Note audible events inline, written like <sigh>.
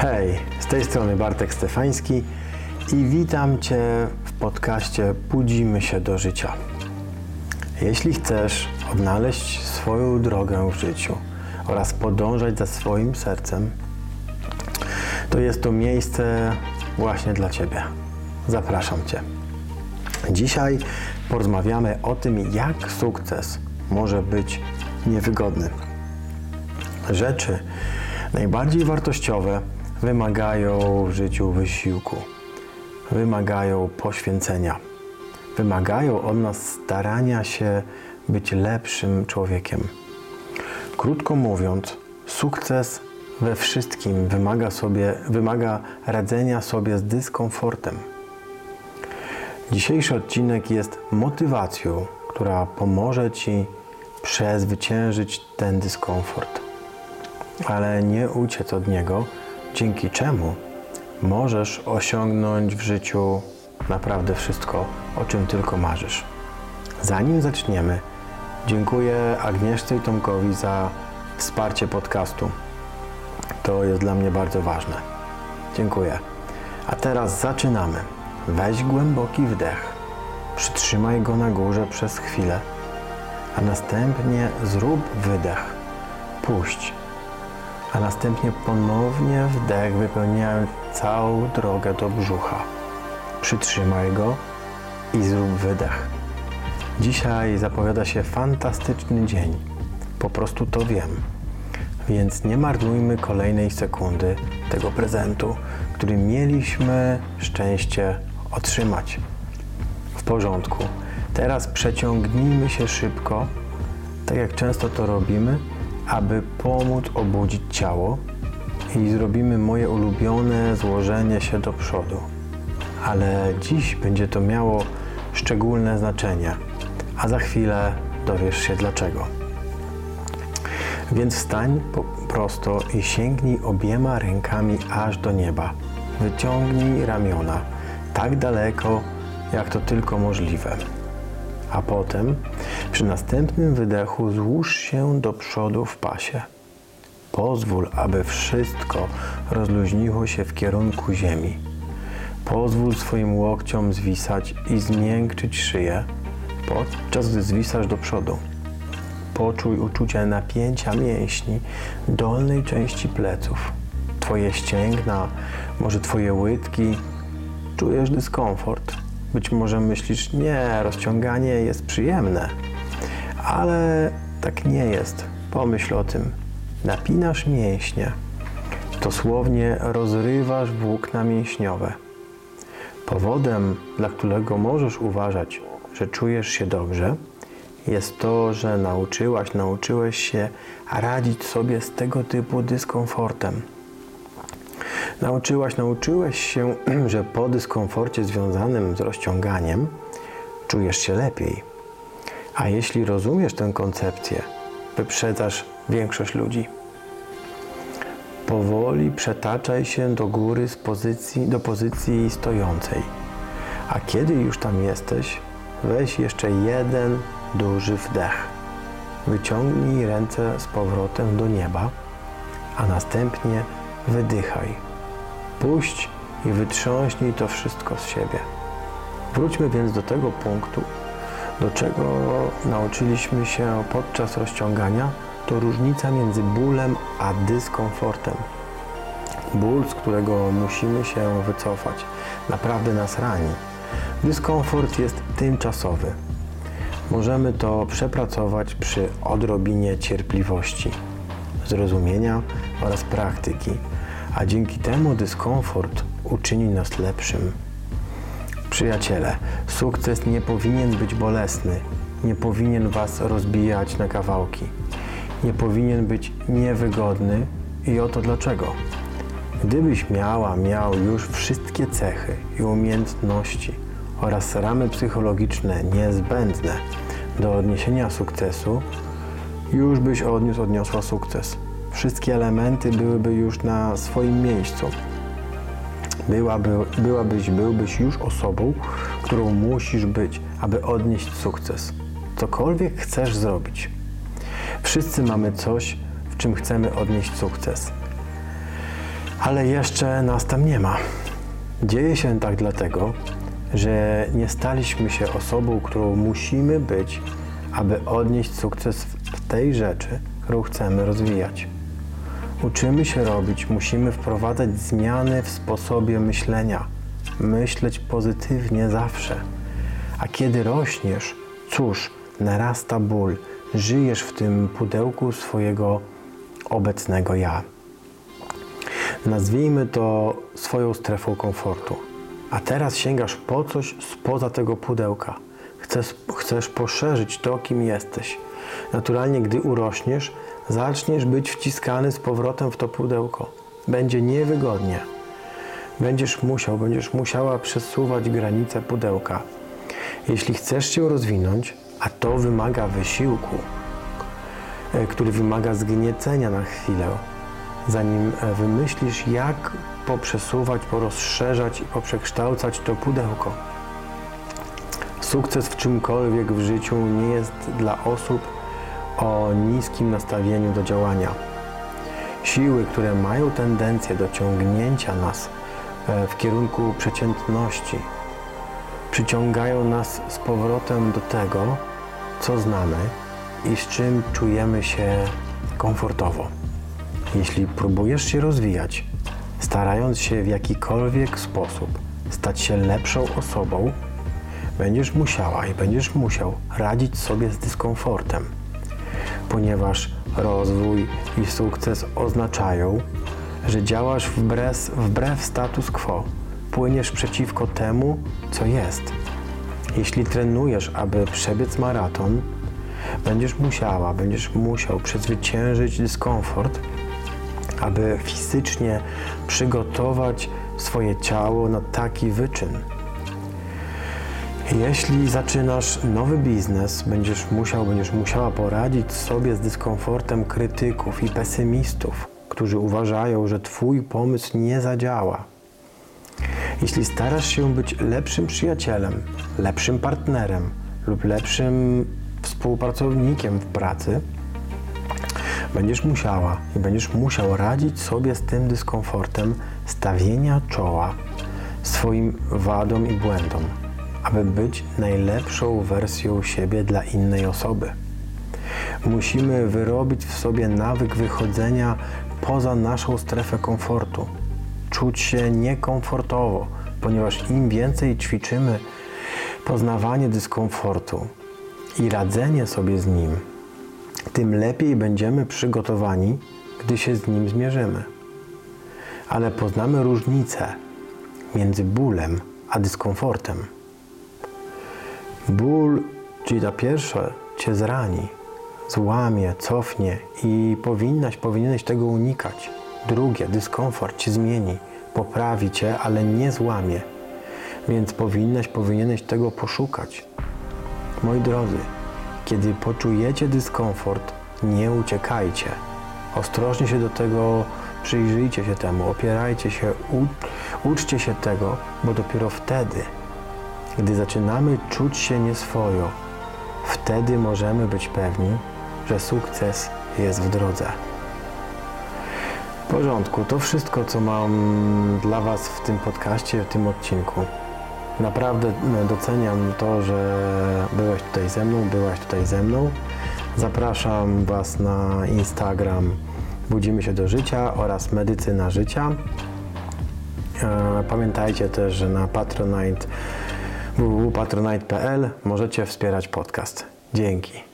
Hej, z tej strony Bartek Stefański i witam Cię w podcaście Budzimy się do życia. Jeśli chcesz odnaleźć swoją drogę w życiu oraz podążać za swoim sercem, to jest to miejsce właśnie dla Ciebie. Zapraszam Cię. Dzisiaj porozmawiamy o tym, jak sukces może być niewygodny. Rzeczy najbardziej wartościowe wymagają w życiu wysiłku, wymagają poświęcenia, wymagają od nas starania się być lepszym człowiekiem. Krótko mówiąc, sukces we wszystkim wymaga, sobie, wymaga radzenia sobie z dyskomfortem. Dzisiejszy odcinek jest motywacją, która pomoże Ci przezwyciężyć ten dyskomfort, ale nie uciec od niego, dzięki czemu możesz osiągnąć w życiu naprawdę wszystko, o czym tylko marzysz. Zanim zaczniemy, dziękuję Agnieszce i Tomkowi za wsparcie podcastu. To jest dla mnie bardzo ważne. Dziękuję. A teraz zaczynamy. Weź głęboki wdech. Przytrzymaj go na górze przez chwilę, a następnie zrób wydech. Puść a następnie ponownie wdech wypełniając całą drogę do brzucha. Przytrzymaj go i zrób wydech. Dzisiaj zapowiada się fantastyczny dzień. Po prostu to wiem. Więc nie marnujmy kolejnej sekundy tego prezentu, który mieliśmy szczęście otrzymać. W porządku. Teraz przeciągnijmy się szybko, tak jak często to robimy, aby pomóc obudzić ciało i zrobimy moje ulubione złożenie się do przodu. Ale dziś będzie to miało szczególne znaczenie, a za chwilę dowiesz się dlaczego. Więc wstań prosto i sięgnij obiema rękami aż do nieba. Wyciągnij ramiona tak daleko, jak to tylko możliwe a potem przy następnym wydechu złóż się do przodu w pasie. Pozwól, aby wszystko rozluźniło się w kierunku ziemi. Pozwól swoim łokciom zwisać i zmiękczyć szyję, podczas gdy zwisasz do przodu. Poczuj uczucie napięcia mięśni dolnej części pleców. Twoje ścięgna, może Twoje łydki. Czujesz dyskomfort być może myślisz, nie, rozciąganie jest przyjemne, ale tak nie jest. Pomyśl o tym. Napinasz mięśnie, dosłownie rozrywasz włókna mięśniowe. Powodem, dla którego możesz uważać, że czujesz się dobrze, jest to, że nauczyłaś, nauczyłeś się radzić sobie z tego typu dyskomfortem nauczyłaś, nauczyłeś się, <clears throat> że po dyskomforcie związanym z rozciąganiem czujesz się lepiej. A jeśli rozumiesz tę koncepcję, wyprzedzasz większość ludzi. Powoli przetaczaj się do góry z pozycji, do pozycji stojącej. A kiedy już tam jesteś, weź jeszcze jeden duży wdech. Wyciągnij ręce z powrotem do nieba, a następnie wydychaj. Puść i wytrząśnij to wszystko z siebie. Wróćmy więc do tego punktu, do czego nauczyliśmy się podczas rozciągania, to różnica między bólem a dyskomfortem. Ból, z którego musimy się wycofać, naprawdę nas rani. Dyskomfort jest tymczasowy. Możemy to przepracować przy odrobinie cierpliwości, zrozumienia oraz praktyki a dzięki temu dyskomfort uczyni nas lepszym. Przyjaciele, sukces nie powinien być bolesny, nie powinien Was rozbijać na kawałki, nie powinien być niewygodny i oto dlaczego. Gdybyś miała, miał już wszystkie cechy i umiejętności oraz ramy psychologiczne niezbędne do odniesienia sukcesu, już byś odniósł, odniosła sukces wszystkie elementy byłyby już na swoim miejscu. Byłaby, byłabyś, byłbyś już osobą, którą musisz być, aby odnieść sukces. Cokolwiek chcesz zrobić. Wszyscy mamy coś, w czym chcemy odnieść sukces. Ale jeszcze nas tam nie ma. Dzieje się tak dlatego, że nie staliśmy się osobą, którą musimy być, aby odnieść sukces w tej rzeczy, którą chcemy rozwijać. Uczymy się robić, musimy wprowadzać zmiany w sposobie myślenia, myśleć pozytywnie zawsze. A kiedy rośniesz, cóż, narasta ból, żyjesz w tym pudełku swojego obecnego ja. Nazwijmy to swoją strefą komfortu. A teraz sięgasz po coś spoza tego pudełka. Chcesz, chcesz poszerzyć to, kim jesteś. Naturalnie, gdy urośniesz, zaczniesz być wciskany z powrotem w to pudełko. Będzie niewygodnie. Będziesz musiał, będziesz musiała przesuwać granice pudełka. Jeśli chcesz się rozwinąć, a to wymaga wysiłku, e, który wymaga zgniecenia na chwilę, zanim e, wymyślisz, jak poprzesuwać, porozszerzać i poprzekształcać to pudełko. Sukces w czymkolwiek w życiu nie jest dla osób o niskim nastawieniu do działania. Siły, które mają tendencję do ciągnięcia nas e, w kierunku przeciętności, przyciągają nas z powrotem do tego, co znamy i z czym czujemy się komfortowo. Jeśli próbujesz się rozwijać, starając się w jakikolwiek sposób stać się lepszą osobą, będziesz musiała i będziesz musiał radzić sobie z dyskomfortem, ponieważ rozwój i sukces oznaczają, że działasz wbrew, wbrew status quo, płyniesz przeciwko temu, co jest. Jeśli trenujesz, aby przebiec maraton, będziesz musiała, będziesz musiał przezwyciężyć dyskomfort aby fizycznie przygotować swoje ciało na taki wyczyn. Jeśli zaczynasz nowy biznes, będziesz musiał, będziesz musiała poradzić sobie z dyskomfortem krytyków i pesymistów, którzy uważają, że Twój pomysł nie zadziała. Jeśli starasz się być lepszym przyjacielem, lepszym partnerem lub lepszym współpracownikiem w pracy, Będziesz musiała i będziesz musiał radzić sobie z tym dyskomfortem stawienia czoła swoim wadom i błędom, aby być najlepszą wersją siebie dla innej osoby. Musimy wyrobić w sobie nawyk wychodzenia poza naszą strefę komfortu, czuć się niekomfortowo, ponieważ im więcej ćwiczymy poznawanie dyskomfortu i radzenie sobie z nim, tym lepiej będziemy przygotowani, gdy się z nim zmierzymy. Ale poznamy różnicę między bólem a dyskomfortem. Ból, czyli ta pierwsza, cię zrani, złamie, cofnie i powinnaś, powinieneś tego unikać. Drugie, dyskomfort cię zmieni, poprawi cię, ale nie złamie. Więc powinnaś, powinieneś tego poszukać. Moi drodzy, kiedy poczujecie dyskomfort, nie uciekajcie. Ostrożnie się do tego przyjrzyjcie się temu, opierajcie się, uczcie się tego, bo dopiero wtedy, gdy zaczynamy czuć się nieswojo, wtedy możemy być pewni, że sukces jest w drodze. W porządku, to wszystko, co mam dla Was w tym podcaście, w tym odcinku. Naprawdę doceniam to, że byłeś tutaj ze mną, byłaś tutaj ze mną. Zapraszam Was na Instagram Budzimy się do życia oraz Medycyna Życia. E, pamiętajcie też, że na Patronite www.patronite.pl możecie wspierać podcast. Dzięki.